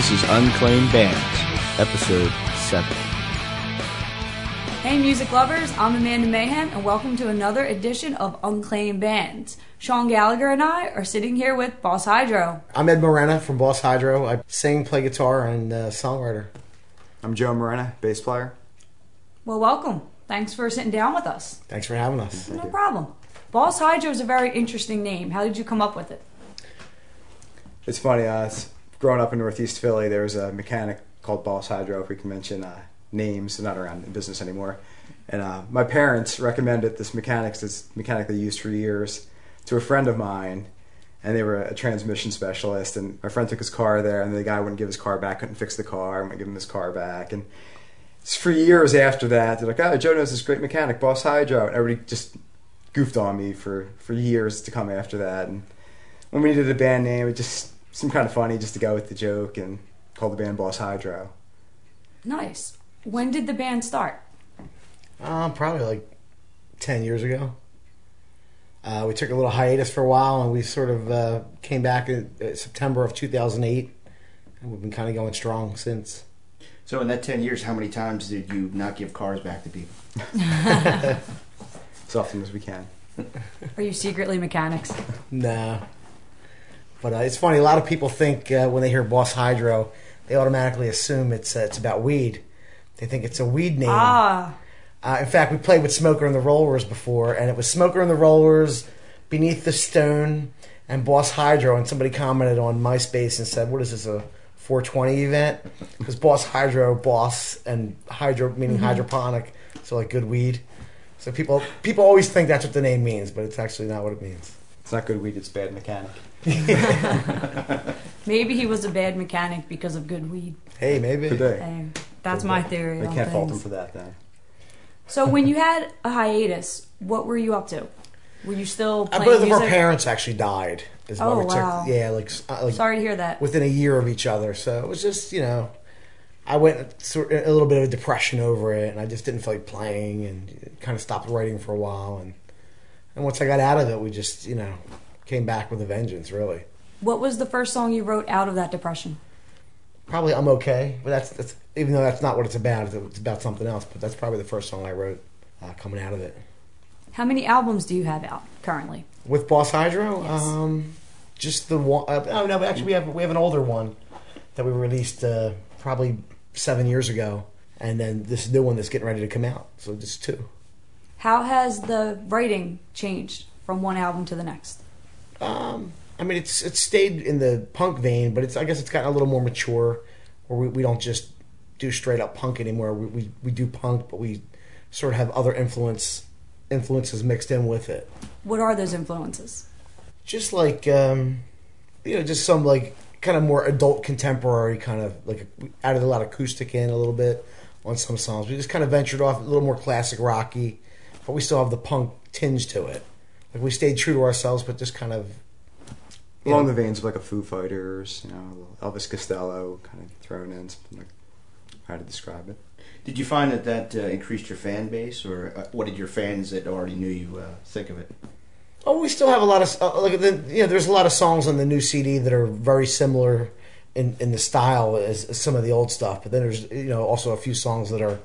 This is Unclaimed Bands, episode 7. Hey, music lovers, I'm Amanda Mayhem, and welcome to another edition of Unclaimed Bands. Sean Gallagher and I are sitting here with Boss Hydro. I'm Ed Morena from Boss Hydro. I sing, play guitar, and uh, songwriter. I'm Joe Morena, bass player. Well, welcome. Thanks for sitting down with us. Thanks for having us. No problem. Boss Hydro is a very interesting name. How did you come up with it? It's funny, uh, s- growing up in Northeast Philly, there was a mechanic called Boss Hydro, if we can mention uh, names, they're not around in business anymore. And uh, my parents recommended this mechanic, this mechanic they used for years, to a friend of mine. And they were a transmission specialist. And my friend took his car there, and the guy wouldn't give his car back, couldn't fix the car, wouldn't give him his car back. And it's for years after that, they're like, oh, Joe knows this great mechanic, Boss Hydro. And everybody just goofed on me for, for years to come after that. And when we needed a band name, it just seemed kind of funny just to go with the joke and call the band Boss Hydro. Nice. When did the band start? Um, probably like 10 years ago. Uh, we took a little hiatus for a while, and we sort of uh, came back in uh, September of 2008. And we've been kind of going strong since. So in that ten years, how many times did you not give cars back to people? As often as we can. Are you secretly mechanics? Nah. But uh, it's funny. A lot of people think uh, when they hear Boss Hydro, they automatically assume it's uh, it's about weed. They think it's a weed name. Ah, Uh, in fact, we played with Smoker and the Rollers before, and it was Smoker and the Rollers, Beneath the Stone, and Boss Hydro. And somebody commented on MySpace and said, "What is this a 420 event?" Because Boss Hydro, Boss, and Hydro meaning hydroponic, so like good weed. So people people always think that's what the name means, but it's actually not what it means. It's not good weed, it's bad mechanic. maybe he was a bad mechanic because of good weed. Hey, maybe. Today. Hey, that's my theory. They on can't fault him for that then. So when you had a hiatus, what were you up to? Were you still Uh, playing both of our parents actually died. Is Oh, we took, wow. Yeah, like uh, like Sorry to hear that. within a year of each other. So it was just, you know, I went through a little bit of a depression over it, and I just didn't feel like playing, and kind of stopped writing for a while. And and once I got out of it, we just, you know, came back with a vengeance. Really, What was the first song you wrote out of that depression? probably I'm okay, but that's that's even though that's not what it's about. It's- about something else. But that's probably the first song I wrote uh, coming out of it. How many albums do you have out currently? With Boss Hydro, Yes. um, just the one. Uh, oh no, but actually we have we have an older one that we released uh, probably seven years ago, and then this new one that's getting ready to come out. So just two. How has the writing changed from one album to the next? Um, I mean, it's it's stayed in the punk vein, but it's I guess it's gotten a little more mature, where we, we don't just do straight up punk anymore. We, we we do punk, but we sort of have other influence influences mixed in with it. What are those influences? just like um, you know, just some like kind of more adult contemporary kind of like we added a lot of acoustic in a little bit on some songs. We just kind of ventured off a little more classic rocky, but we still have the punk tinge to it. Like we stayed true to ourselves, but just kind of Along know, the veins of like a Foo Fighters, you know, Elvis Costello kind of thrown in, something like how to describe it. Did you find that that uh, increased your fan base, or uh, what did your fans that already knew you uh, think of it? Oh, we still have a lot of uh, like the, you know. There's a lot of songs on the new CD that are very similar in in the style as, as some of the old stuff. But then there's you know also a few songs that are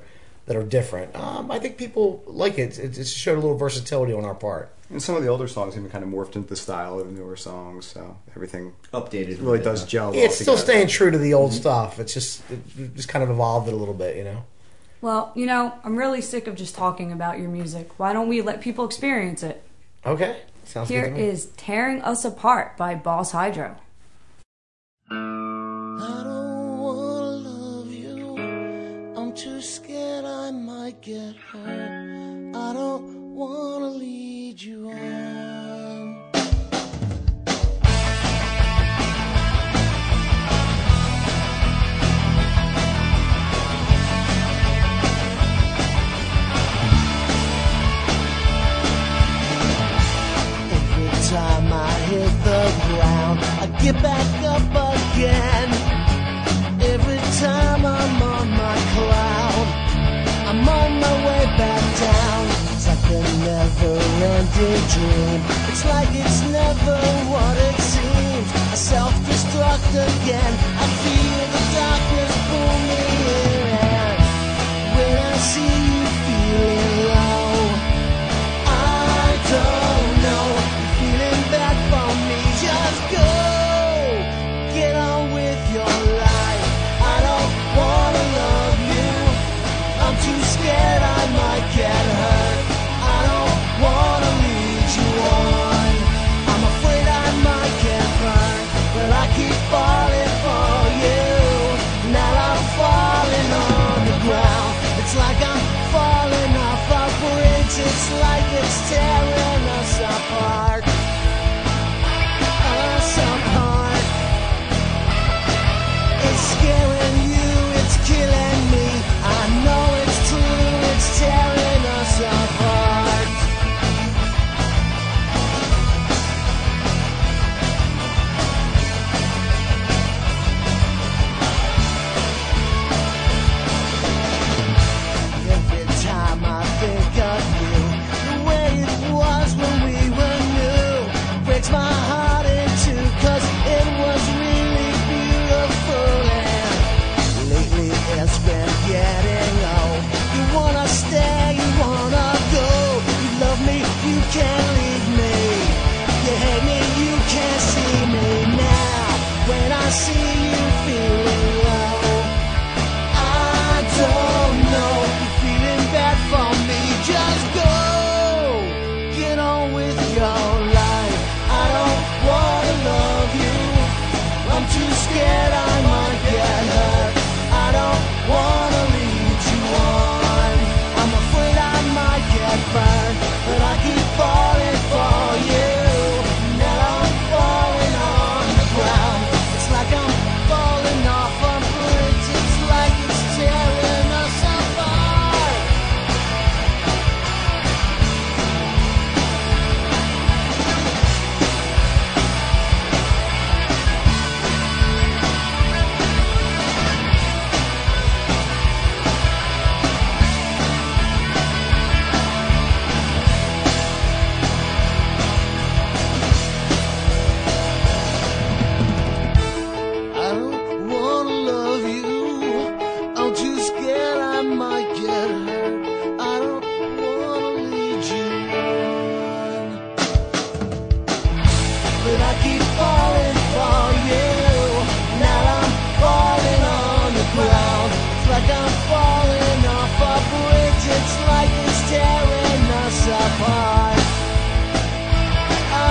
that are different. Um, I think people like it. It, it showed a little versatility on our part. And some of the older songs even kind of morphed into the style of the newer songs, so everything Updated. really does huh? gel. Yeah, well it's still together. staying true to the old mm-hmm. stuff. It's just it just kind of evolved it a little bit, you know. Well, you know, I'm really sick of just talking about your music. Why don't we let people experience it? Okay, sounds Here good. to me. is Tearing Us Apart by Boss Hydro. I don't wanna love you. I'm too scared I might get hurt. I don't wanna lead you on. Every time I hit the ground, I get back up ending dream. It's like it's never what it seems. I self destruct again. I feel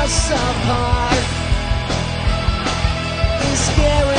Us apart. It's scaring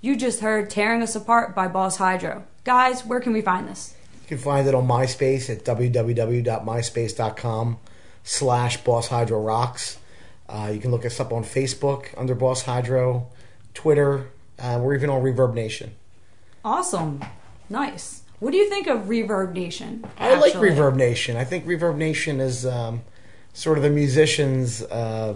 You just heard Tearing Us Apart by Boss Hydro. Guys, where can we find this? You can find it on MySpace at www.myspace.com slash Boss Hydro Rocks. Uh, you can look us up on Facebook under Boss Hydro, Twitter, uh, we're even on Reverb Nation. Awesome. Nice. What do you think of Reverb Nation? I like? Reverb Nation. I think Reverb Nation is um, sort of the musicians' uh,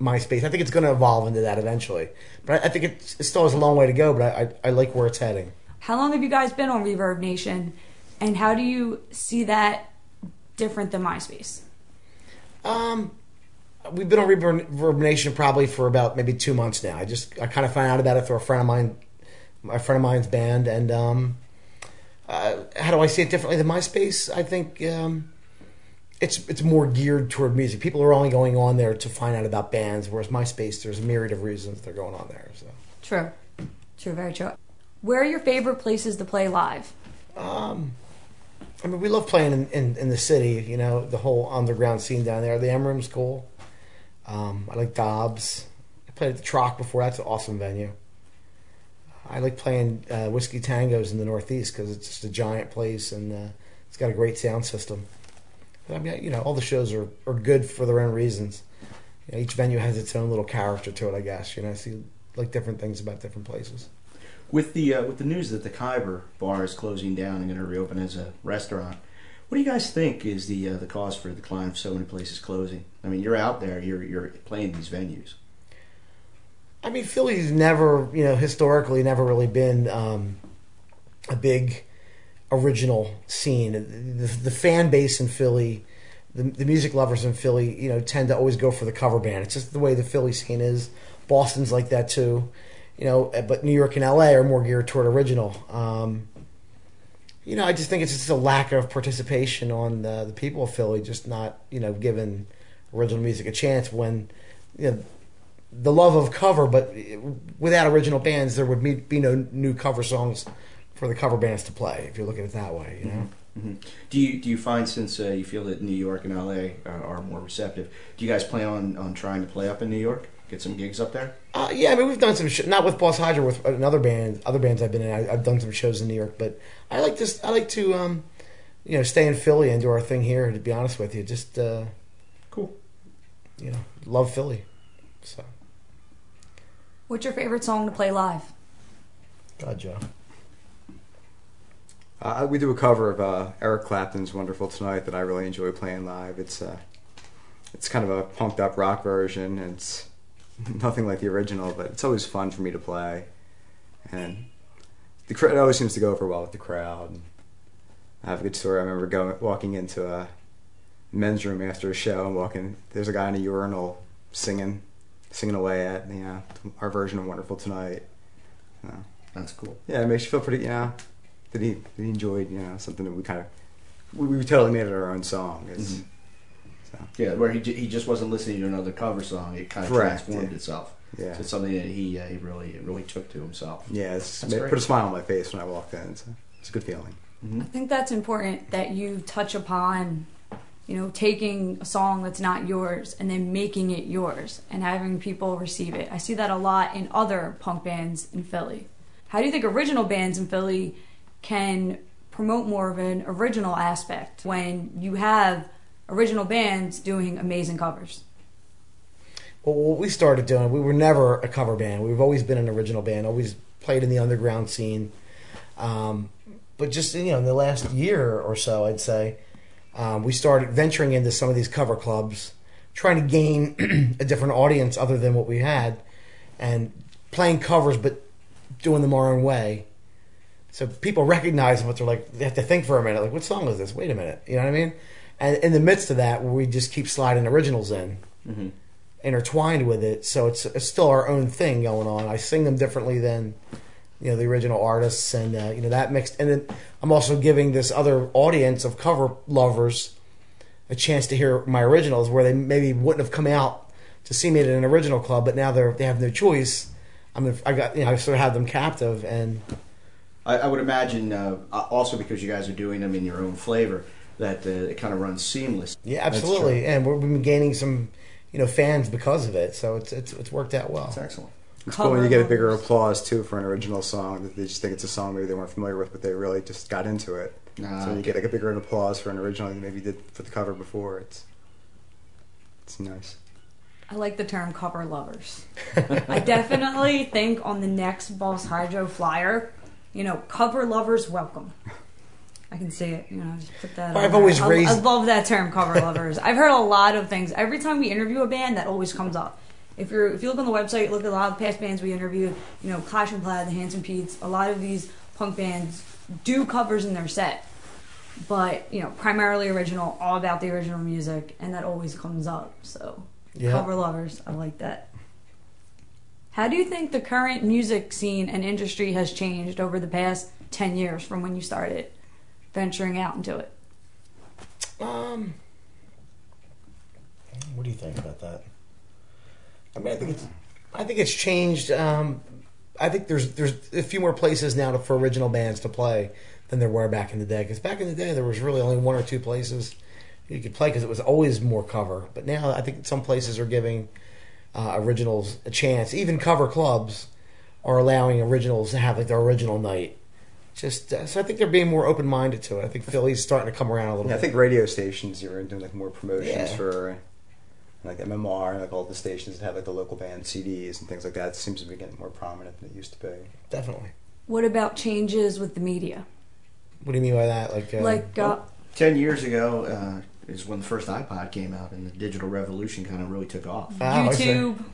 MySpace. I think it's going to evolve into that eventually. But I, I think it, it still has a long way to go, but I, I, I like where it's heading. How long have you guys been on Reverb Nation? And how do you see that different than MySpace? Um, we've been on Reverb Nation probably for about maybe two months now. I just I kind of found out about it through a friend of mine, a friend of mine's band, and um, uh, how do I see it differently than MySpace? I think um, it's it's more geared toward music. People are only going on there to find out about bands, whereas MySpace there's a myriad of reasons they're going on there. So. True. True, very true. Where are your favorite places to play live? Um, I mean, we love playing in, in, in the city. You know, the whole underground scene down there. The M Room's cool. Um, I like Dobbs. I played at the Troc before. That's an awesome venue. I like playing uh, Whiskey Tangos in the Northeast because it's just a giant place and uh, it's got a great sound system. I mean, you know, all the shows are, are good for their own reasons. You know, each venue has its own little character to it, I guess. You know, I see like different things about different places. With the uh, with the news that the Khyber bar is closing down and going to reopen as a restaurant, what do you guys think is the uh, the cause for the decline of so many places closing? I mean, you're out there, you're you're playing these venues. I mean, Philly's never, you know, historically never really been um, a big original scene. The, the fan base in Philly, the, the music lovers in Philly, you know, tend to always go for the cover band. It's just the way the Philly scene is. Boston's like that too, you know. But New York and LA are more geared toward original. Um, you know, I just think it's just a lack of participation on the, the people of Philly, just not, you know, giving original music a chance when, you know, the love of cover, but without original bands, there would be no new cover songs for the cover bands to play. If you're looking at it that way, you know. hmm Do you do you find since uh, you feel that New York and LA are, are more receptive, do you guys plan on, on trying to play up in New York? Get some gigs up there? Uh, yeah, I mean we've done some sh- not with Boss Hydro with another band, other bands I've been in. I, I've done some shows in New York, but I like this. I like to, um, you know, stay in Philly and do our thing here. To be honest with you, just uh, Cool. you know, love Philly. So, What's your favorite song to play live? God, Joe. Uh, we do a cover of uh, Eric Clapton's "Wonderful Tonight" that I really enjoy playing live. It's uh, it's kind of a punked up rock version. It's nothing like the original, but it's always fun for me to play, and the cr- it always seems to go over well with the crowd. I have a good story. I remember going walking into a men's room after a show and walking. There's a guy in a urinal singing, singing away at you know our version of "Wonderful Tonight." You know, That's cool. yeah, it makes you feel pretty. You know, that he that he enjoyed. You know, something that we kind of we, we totally made it our own song. It's, Mhm. so, Yeah, where he, j- he just wasn't listening to another cover song. It kind of Correct, transformed yeah. itself. yeah, So it's something that he uh, he really really took to himself. yeah. It's made, put a smile on my face when I walked in. So it's a good feeling. hmm I think that's important that you touch upon, you know, taking a song that's not yours and then making it yours and having people receive it. I see that a lot in other punk bands in Philly. How do you think original bands in Philly can promote more of an original aspect when you have original bands doing amazing covers? Well, what we started doing, we were never a cover band. We've always been an original band. Always played in the underground scene. Um, but just you know, in the last year or so, I'd say um, we started venturing into some of these cover clubs, trying to gain a different audience other than what we had, and playing covers, but doing them our own way. So people recognize them, but they're like they have to think for a minute, like, what song is this? Wait a minute, you know what I mean? And in the midst of that, we just keep sliding originals in hmm intertwined with it. So it's, it's still our own thing going on. I sing them differently than you know the original artists, and uh, you know that mixed. And then I'm also giving this other audience of cover lovers a chance to hear my originals, where they maybe wouldn't have come out to see me at an original club, but now they're they have no choice. I'm I got you know I sort of have them captive, and I, I would imagine uh, also because you guys are doing them in your own flavor that uh, it kind of runs seamless. yeah, absolutely. And we're, we've been gaining some you know fans because of it. So it's it's it's worked out well. That's excellent. It's cool when you get a bigger applause too for an original song that they just think it's a song maybe they weren't familiar with, but they really just got into it. Nah, so you okay. get like a bigger applause for an original than maybe you did for the cover before. It's it's nice. I like the term cover lovers. I definitely think on the next Boss Hydro flyer, you know, cover lovers welcome. I can see it, you know, just put that. I've there. always I- raised- I love that term, cover lovers. I've heard a lot of things. Every time we interview a band, that always comes up. If you're if you look on the website, look at a lot of the past bands we interviewed. You know, Clash and Plaid, the Hanson Pete's. A lot of these punk bands do covers in their set, but you know, primarily original, all about the original music, and that always comes up. So Yeah. cover lovers. I like that. How do you think the current music scene and industry has changed over the past 10 years from when you started venturing out into it? Um, what do you think about that? I mean, I think it's, I think it's changed. Um, I think there's there's a few more places now to, for original bands to play than there were back in the day. Because back in the day, there was really only one or two places you could play because it was always more cover. But now I think some places are giving uh, originals a chance. Even cover clubs are allowing originals to have like their original night. Just uh, so I think they're being more open minded to it. I think Philly's starting to come around a little Yeah, I think radio stations are doing like more promotions Yeah. for like MMR, and like all the stations that have like the local band CDs and things like that. It seems to be getting more prominent than it used to be. Definitely. What about changes with the media? What do you mean by that? Like, uh, like, uh, Ten years ago uh, is when the first iPod came out, and the digital revolution kind of really took off. Oh, I. YouTube,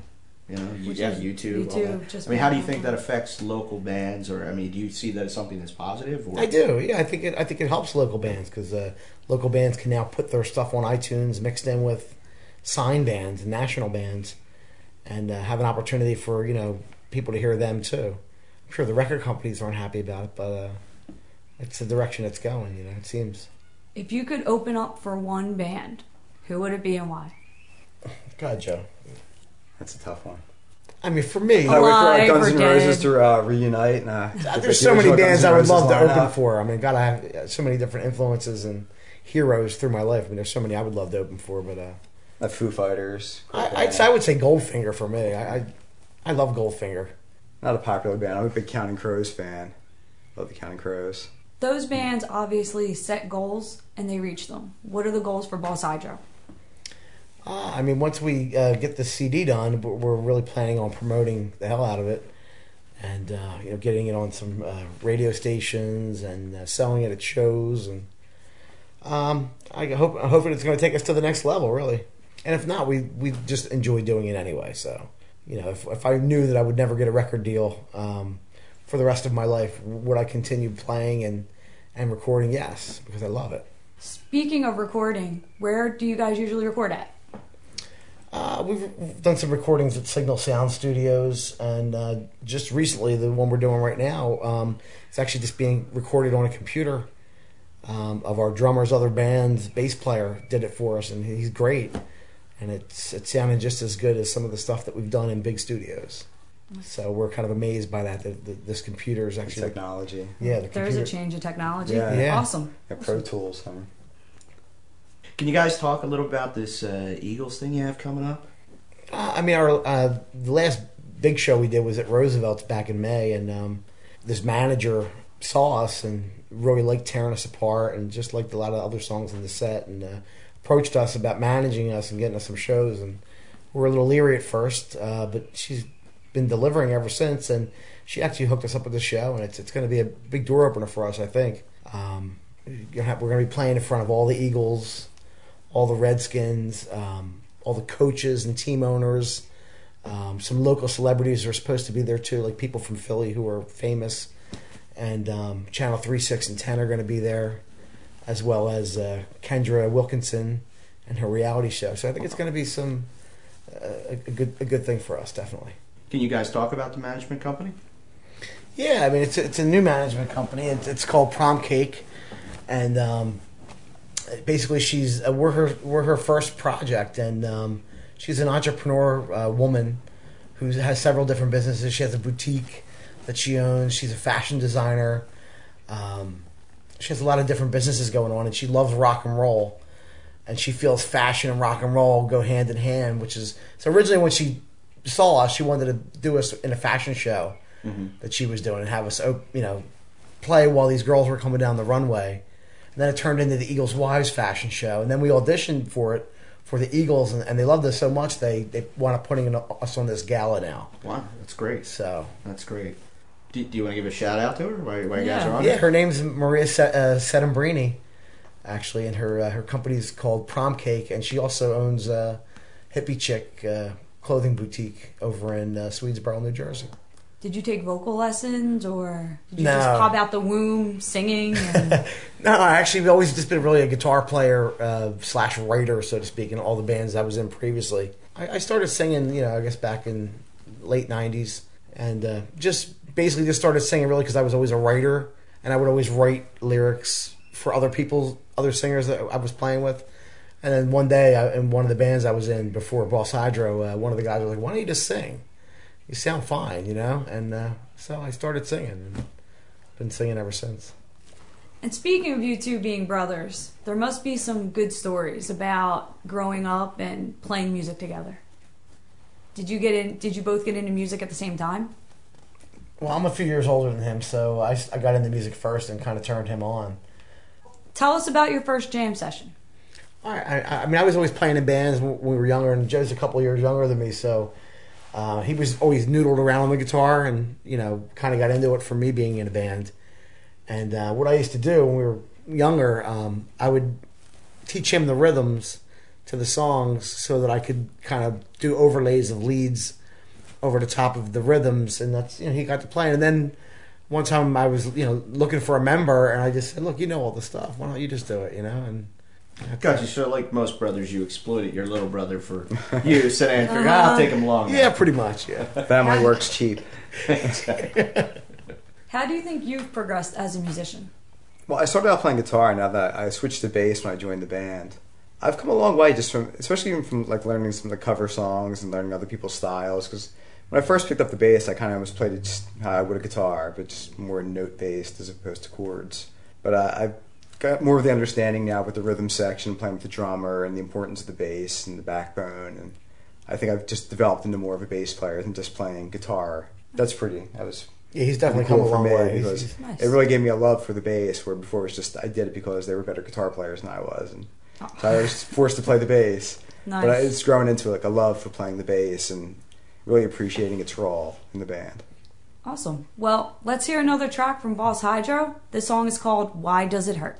You know, you Which got YouTube. all YouTube, that. I mean, how do you think that affects local bands, or I mean, do you see that as something that's positive? Or? I do. Yeah, I think it. I think it helps local bands because uh, local bands can now put their stuff on iTunes mixed in with signed bands and national bands, and uh, have an opportunity for you know people to hear them too. I'm sure the record companies aren't happy about it, but uh, it's the direction it's going. You know, it seems. If you could open up for one band, who would it be and why? God, Joe. That's a tough one. I mean, for me, I wait for Guns or N' Roses to uh, reunite. And, uh, there's so many bands I would love to lineup. open for. I mean, God, I have uh, so many different influences and heroes through my life. I mean, there's so many I would love to open for, but uh, Uh, Foo Fighters. I. I'd say I would say Goldfinger for me. I, I, I love Goldfinger. Not a popular band. I'm a big Counting Crows fan. Love the Counting Crows. Those bands obviously set goals and they reach them. What are the goals for Boss Hydro? Uh, I mean, once we uh, get the CD done, we're- really planning on promoting the hell out of it, and uh, you know, getting it on some uh, radio stations and uh, selling it at shows. And um, I hope, hoping it's going to take us to the next level, really. And if not, we we just enjoy doing it anyway. So, you know, if if I knew that I would never get a record deal um, for the rest of my life, would I continue playing and and recording? Yes, because I love it. Speaking of recording, where do you guys usually record at? Uh, we've done some recordings at Signal Sound Studios, and uh, just recently, the one we're doing right now, um, it's actually just being recorded on a computer. Um, of our drummer's other band's bass player did it for us, and he's great. And it's it sounded just as good as some of the stuff that we've done in big studios. So we're kind of amazed by that. That, that this computer is actually Technology. yeah, the There's a change of technology. Yeah. Yeah. Awesome. Yeah, Pro Tools. I mean, Can you guys talk a little about this uh, Eagles thing you have coming up? Uh, I mean, our uh, the last big show we did was at Roosevelt's back in May, and um, this manager saw us and really liked tearing us apart, and just liked a lot of other songs in the set, and uh, approached us about managing us and getting us some shows. And we were a little leery at first, uh, but she's been delivering ever since, and she actually hooked us up with the show, and it's it's going to be a big door opener for us, I think. Um, have- we're going to be playing in front of all the Eagles, all the Redskins, um, all the coaches and team owners. Um, some local celebrities are supposed to be there too, like people from Philly who are famous. And um, Channel 3, 6, and 10 are going to be there, as well as uh, Kendra Wilkinson and her reality show. So I think it's going to be some uh, a good a good thing for us, definitely. Can you guys talk about the management company? Yeah, I mean it's a, it's a new management company. It's, it's called Prom Cake, and um, basically she's uh, we're her we're her first project, and um, she's an entrepreneur uh, woman who has several different businesses. She has a boutique that she owns. She's a fashion designer. Um, she has a lot of different businesses going on, and she loves rock and roll. And she feels fashion and rock and roll go hand in hand, which is so. Originally, when she saw us, she wanted to do us in a fashion show that she was doing and have us, you know, play while these girls were coming down the runway. And then it turned into the Eagles Wives fashion show, and then we auditioned for it for the Eagles, and, and they loved us so much they they wound up putting us on this gala now. Wow, that's great. So That's great. Do, do you want to give a shout out to her while, while you guys are on? yeah, her name's Maria uh, actually, and her uh, her is called Prom Cake, and she also owns uh, Hippie Chick uh, clothing boutique over in uh, Swedesboro, New Jersey. Did you take vocal lessons or did you No. just pop out the womb singing? And, No, I actually have always just been really a guitar player uh, slash writer, so to speak, in all the bands I was in previously. I, I started singing, you know, I guess back in late '90s, and uh, just basically just started singing really because I was always a writer, and I would always write lyrics for other people, other singers that I was playing with. And then one day, I, in one of the bands I was in before Boss Hydro, uh, one of the guys was like, "Why don't you just sing? You sound fine, you know." And uh, so I started singing, and been singing ever since. and speaking of you two being brothers, there must be some good stories about growing up and playing music together. Did you get in? Did you both get into music at the same time? Well, I'm a few years older than him, so I, I got into music first and kind of turned him on. Tell us about your first jam session. I, I, I mean, I was always playing in bands when we were younger, and Joe's a couple years younger than me, so uh, he was always noodled around on the guitar, and you know, kind of got into it for me being in a band. And uh, what I used to do when we were younger, um, I would teach him the rhythms to the songs so that I could kind of do overlays of leads over the top of the rhythms, and that's you know he got to playing. And then one time I was you know looking for a member, and I just said, "Look, you know all the stuff. Why don't you just do it?" You know, and Gotcha. So, like most brothers, you exploited your little brother for use, and then figured, "Ah, I'll take him along. yeah, pretty much, yeah. Family works cheap. How do you think you've progressed as a musician? Well, I started out playing guitar. Now that I switched to bass when I joined the band, I've come a long way just from, especially even from like learning some of the cover songs and learning other people's styles. Because when I first picked up the bass, I kind of almost played it just how I would a guitar, but just more note based as opposed to chords. But uh, I've got more of the understanding now with the rhythm section, playing with the drummer, and the importance of the bass and the backbone. And I think I've just developed into more of a bass player than just playing guitar. That's pretty. That was Yeah, he's definitely cool come a for long me way. because He's- Nice. it really gave me a love for the bass. Where before it was just I did it because they were better guitar players than I was, and so I was oh. forced to play the bass. Nice. But I- it's grown into like a love for playing the bass and really appreciating its role in the band. Awesome. Well, let's hear another track from Boss Hydro. This song is called Why Does It Hurt?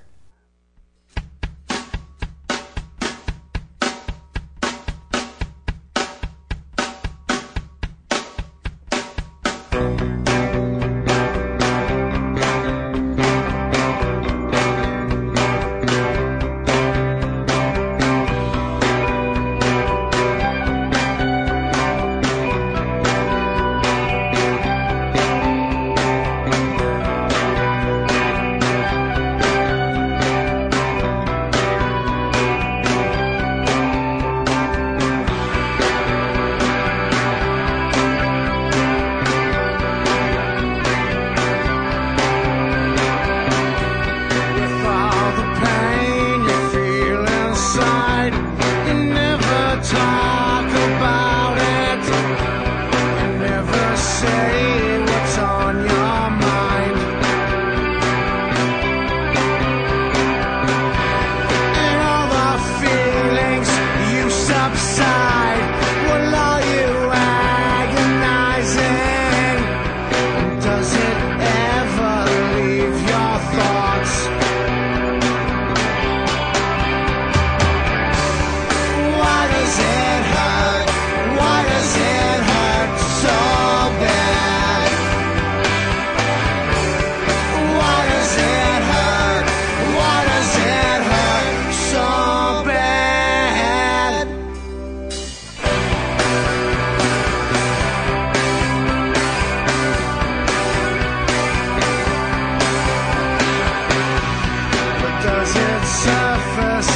It surface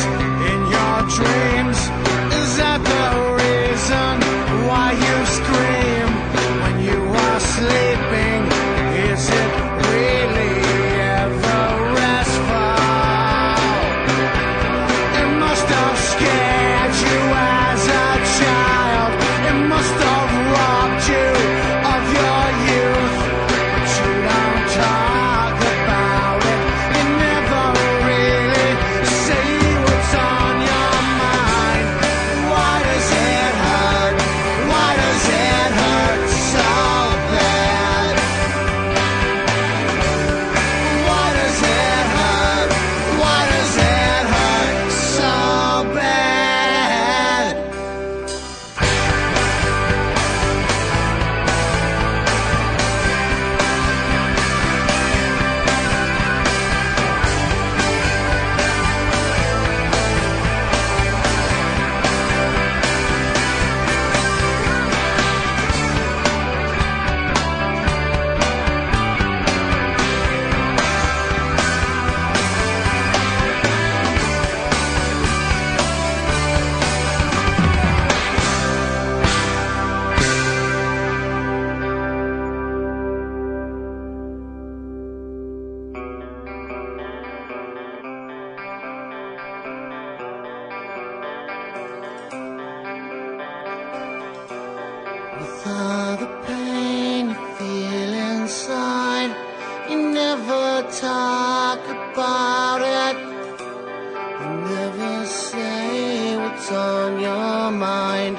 what's on your mind.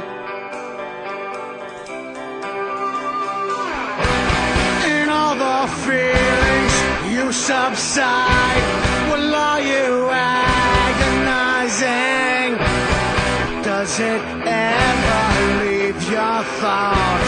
In all the feelings you subside, well, are you agonizing? Does it ever leave your thoughts?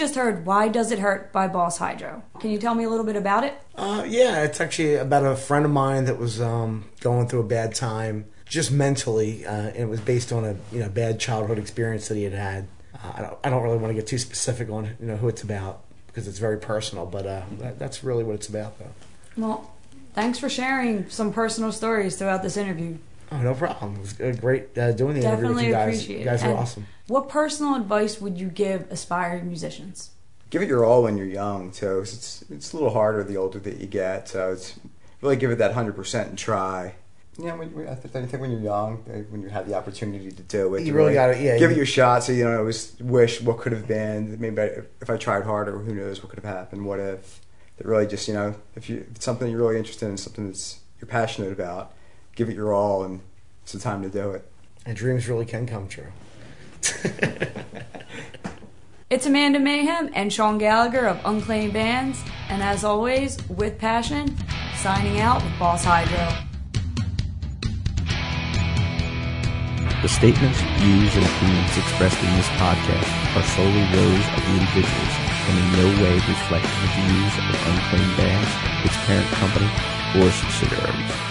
Just heard Why Does It Hurt by Boss Hydro. Can you tell me a little bit about it? Uh, yeah, it's actually about a friend of mine that was um, going through a bad time, just mentally, uh, and it was based on a you know bad childhood experience that he had had. Uh, I don't I don't really want to get too specific on you know who it's about because it's very personal, but uh, that, that's really what it's about, though. Well, thanks for sharing some personal stories throughout this interview. Oh, no problem. It was uh, great uh, doing the interview with you guys. appreciate You guys are And awesome. What personal advice would you give aspiring musicians? give it your all when you're young too. 'cause It's it's a little harder the older that you get. So it's really give it that hundred percent and try. Yeah, when, when- I think I think when you're young, uh, when you have the opportunity to do it, You to really gotta- yeah, give you- it your shot. So you know, always wish what could have been. Maybe I, if I tried harder, who knows what could have happened? What if? That really just you know, if you if it's something you're really interested in, something that's you're passionate about, give it your all, and it's the time to do it. And dreams really can come true. It's Amanda Mayhem and Sean Gallagher of Unclaimed Bands, and as always, with passion, signing out with Boss Hydro. The statements, views, and opinions expressed in this podcast are solely those of the individuals and in no way reflect the views of Unclaimed Bands, its parent company, or subsidiaries.